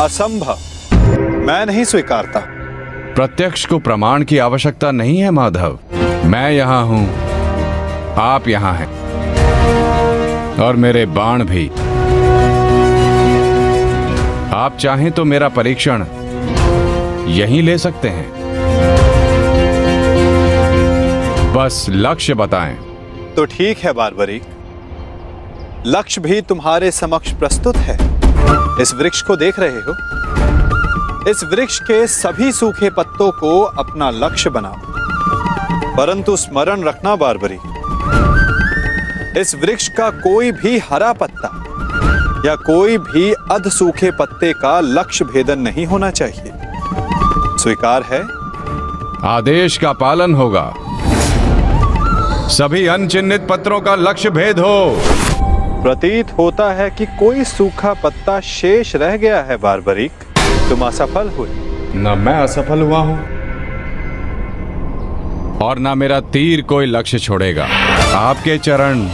असंभव। मैं नहीं स्वीकारता। प्रत्यक्ष को प्रमाण की आवश्यकता नहीं है माधव। मैं यहाँ हूँ। आप यहाँ हैं। और मेरे बाण भी। आप चाहें तो मेरा परीक्षण यहीं ले सकते हैं। बस लक्ष्य बताएँ। तो ठीक है बारबरी। लक्ष्य भी तुम्हारे समक्ष प्रस्तुत है। इस वृक्ष को देख रहे हो? इस वृक्ष के सभी सूखे पत्तों को अपना लक्ष्य बनाओ। परंतु स्मरण रखना बारबरी, इस वृक्ष का कोई भी हरा पत्ता या कोई भी अध सूखे पत्ते का लक्ष्य भेदन नहीं होना चाहिए। स्वीकार है? आदेश का पालन होगा। सभी अनचिन्हित पत्रों का लक्ष्य भेद हो। प्रतीत होता है कि कोई सूखा पत्ता शेष रह गया है बारबरीक। तुम असफल हुए। न मैं असफल हुआ हूँ और ना मेरा तीर कोई लक्ष्य छोड़ेगा। आपके चरण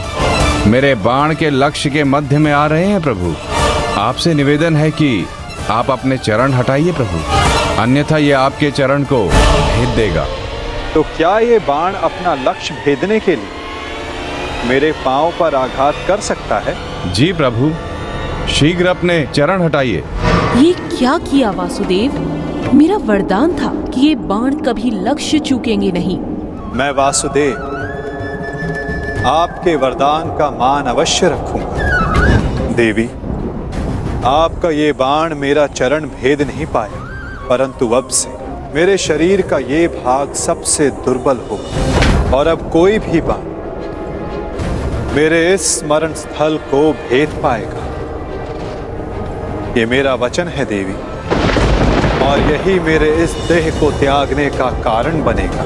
मेरे बाण के लक्ष्य के मध्य में आ रहे हैं प्रभु। आपसे निवेदन है कि आप अपने चरण हटाइए प्रभु। अन्यथा ये आपके चरण को भेद देगा। तो क्या ये बाण अपना लक्ष्य भेदने के लिए मेरे पाँव पर आघात कर सकता है? जी प्रभु शीघ्र अपने चरण हटाइए। ये क्या किया वासुदेव? मेरा वरदान था कि ये बाण कभी लक्ष्य चूकेंगे नहीं। मैं वासुदेव आपके वरदान का मान अवश्य रखूँगा। देवी आपका ये बाण मेरा चरण भेद नहीं पाया परंतु अब से मेरे शरीर का ये भाग सबसे दुर्बल होगा। और अब कोई भी बाण मेरे इस स्मरण स्थल को भेद पाएगा। ये मेरा वचन है, देवी। और यही मेरे इस देह को त्यागने का कारण बनेगा।